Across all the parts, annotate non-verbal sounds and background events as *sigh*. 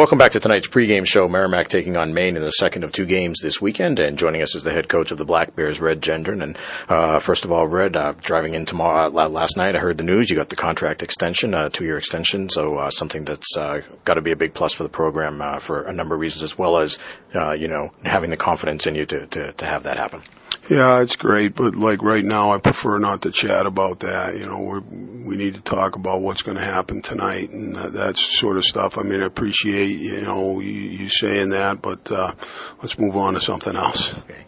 Welcome back to tonight's pregame show. Merrimack taking on Maine in the second of two games this weekend, and joining us is the head coach of the Black Bears, Red Gendron. And uh, first of all, Red, uh, driving in tomorrow uh, last night, I heard the news. You got the contract extension, uh, two-year extension, so uh, something that's uh, got to be a big plus for the program for a number of reasons, as well as you know having the confidence in you to, to, to have that happen. Yeah, it's great, but like right now, I prefer not to chat about that. You know, we're, we need to talk about what's going to happen tonight and that, that sort of stuff. I mean, I appreciate you know you, you saying that, but uh, let's move on to something else. Okay.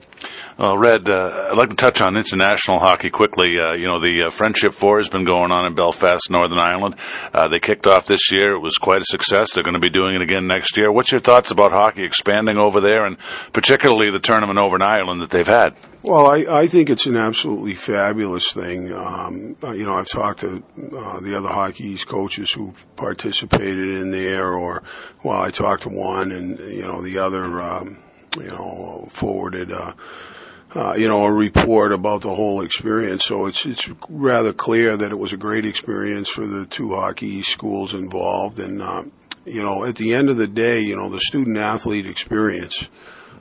Well, Red, uh, I'd like to touch on international hockey quickly. Uh, you know, the uh, Friendship Four has been going on in Belfast, Northern Ireland. Uh, they kicked off this year. It was quite a success. They're going to be doing it again next year. What's your thoughts about hockey expanding over there and particularly the tournament over in Ireland that they've had? Well, I, I think it's an absolutely fabulous thing. Um, uh, you know, I've talked to the other hockey's coaches who've participated in there, or well, I talked to one, and you know, the other, um, you know, forwarded. Uh, uh, you know, a report about the whole experience. So it's it's rather clear that it was a great experience for the two hockey schools involved. And uh, you know, at the end of the day, you know, the student athlete experience,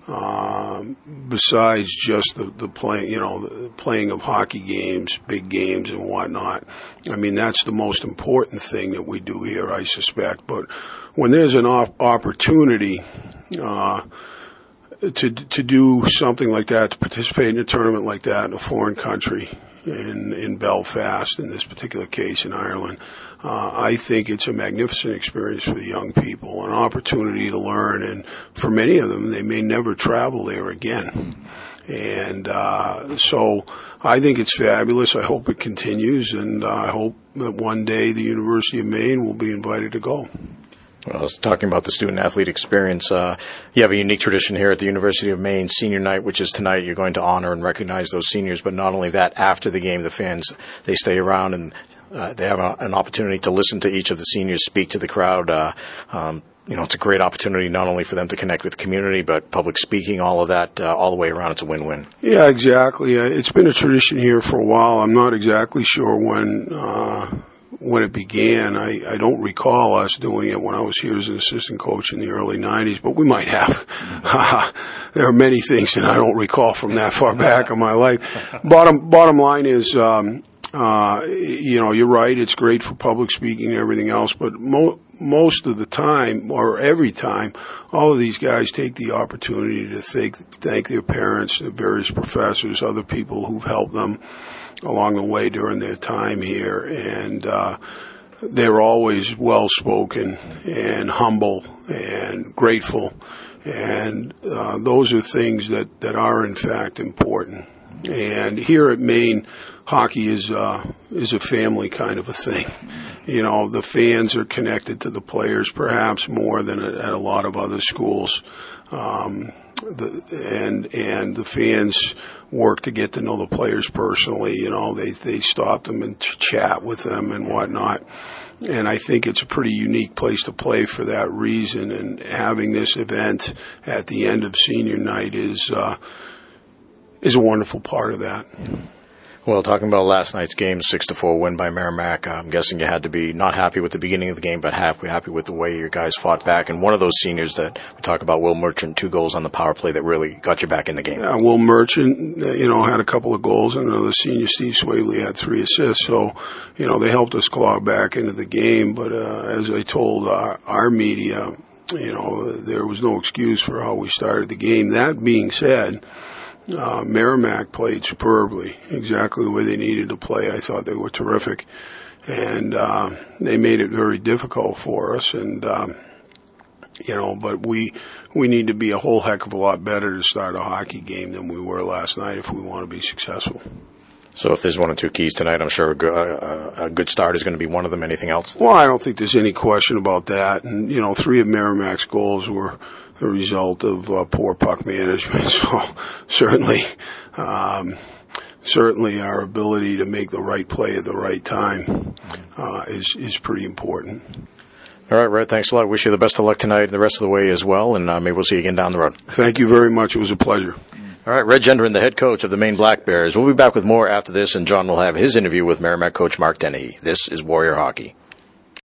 um, besides just the, the playing, you know, the playing of hockey games, big games, and whatnot. I mean, that's the most important thing that we do here, I suspect. But when there's an op- opportunity. To to do something like that, to participate in a tournament like that in a foreign country, in in Belfast, in this particular case in Ireland, uh, I think it's a magnificent experience for the young people, an opportunity to learn, and for many of them, they may never travel there again. And uh, so I think it's fabulous. I hope it continues, and I hope that one day the University of Maine will be invited to go. I was talking about the student athlete experience. Uh, you have a unique tradition here at the University of Maine Senior Night, which is tonight. You're going to honor and recognize those seniors, but not only that, after the game, the fans they stay around and uh, they have a, an opportunity to listen to each of the seniors speak to the crowd. Uh, um, you know, it's a great opportunity not only for them to connect with the community, but public speaking, all of that, uh, all the way around. It's a win-win. Yeah, exactly. Uh, it's been a tradition here for a while. I'm not exactly sure when uh, when it began. I, I don't recall us doing it when I was here as an assistant coach in the early 90s, but we might have. *laughs* there are many things that I don't recall from that far back in my life. Bottom, bottom line is, um, uh, you know, you're right. It's great for public speaking and everything else, but mo- most of the time, or every time, all of these guys take the opportunity to thank, thank their parents, the various professors, other people who've helped them along the way during their time here, and uh, they're always well spoken and humble and grateful, and uh, those are things that that are in fact important. And here at Maine, hockey is uh, is a family kind of a thing. You know, the fans are connected to the players perhaps more than at a lot of other schools. Um, the, and and the fans work to get to know the players personally. You know, they they stop them and chat with them and whatnot. And I think it's a pretty unique place to play for that reason. And having this event at the end of senior night is uh, is a wonderful part of that. Well, talking about last night's game, six to four win by Merrimack. I'm guessing you had to be not happy with the beginning of the game, but happy happy with the way your guys fought back. And one of those seniors that we talk about, Will Merchant, two goals on the power play that really got you back in the game. Yeah, Will Merchant, you know, had a couple of goals, and another senior, Steve Swavely, had three assists. So, you know, they helped us claw back into the game. But uh, as I told our, our media, you know, there was no excuse for how we started the game. That being said uh, Merrimack played superbly, exactly the way they needed to play. I thought they were terrific, and uh, they made it very difficult for us. And um, you know, but we we need to be a whole heck of a lot better to start a hockey game than we were last night if we want to be successful. So if there's one or two keys tonight, I'm sure a good, uh, a good start is going to be one of them. Anything else? Well, I don't think there's any question about that. And you know, three of Merrimack's goals were the result of uh, poor puck management. *laughs* So certainly, um, certainly our ability to make the right play at the right time uh, is is pretty important. All right, Red. Thanks a lot. Wish you the best of luck tonight and the rest of the way as well. And uh, maybe we'll see you again down the road. Thank you very much. It was a pleasure. All right, Red Gendron, the head coach of the Maine Black Bears. We'll be back with more after this, and John will have his interview with Merrimack coach Mark Dennehy. This is Warrior Hockey.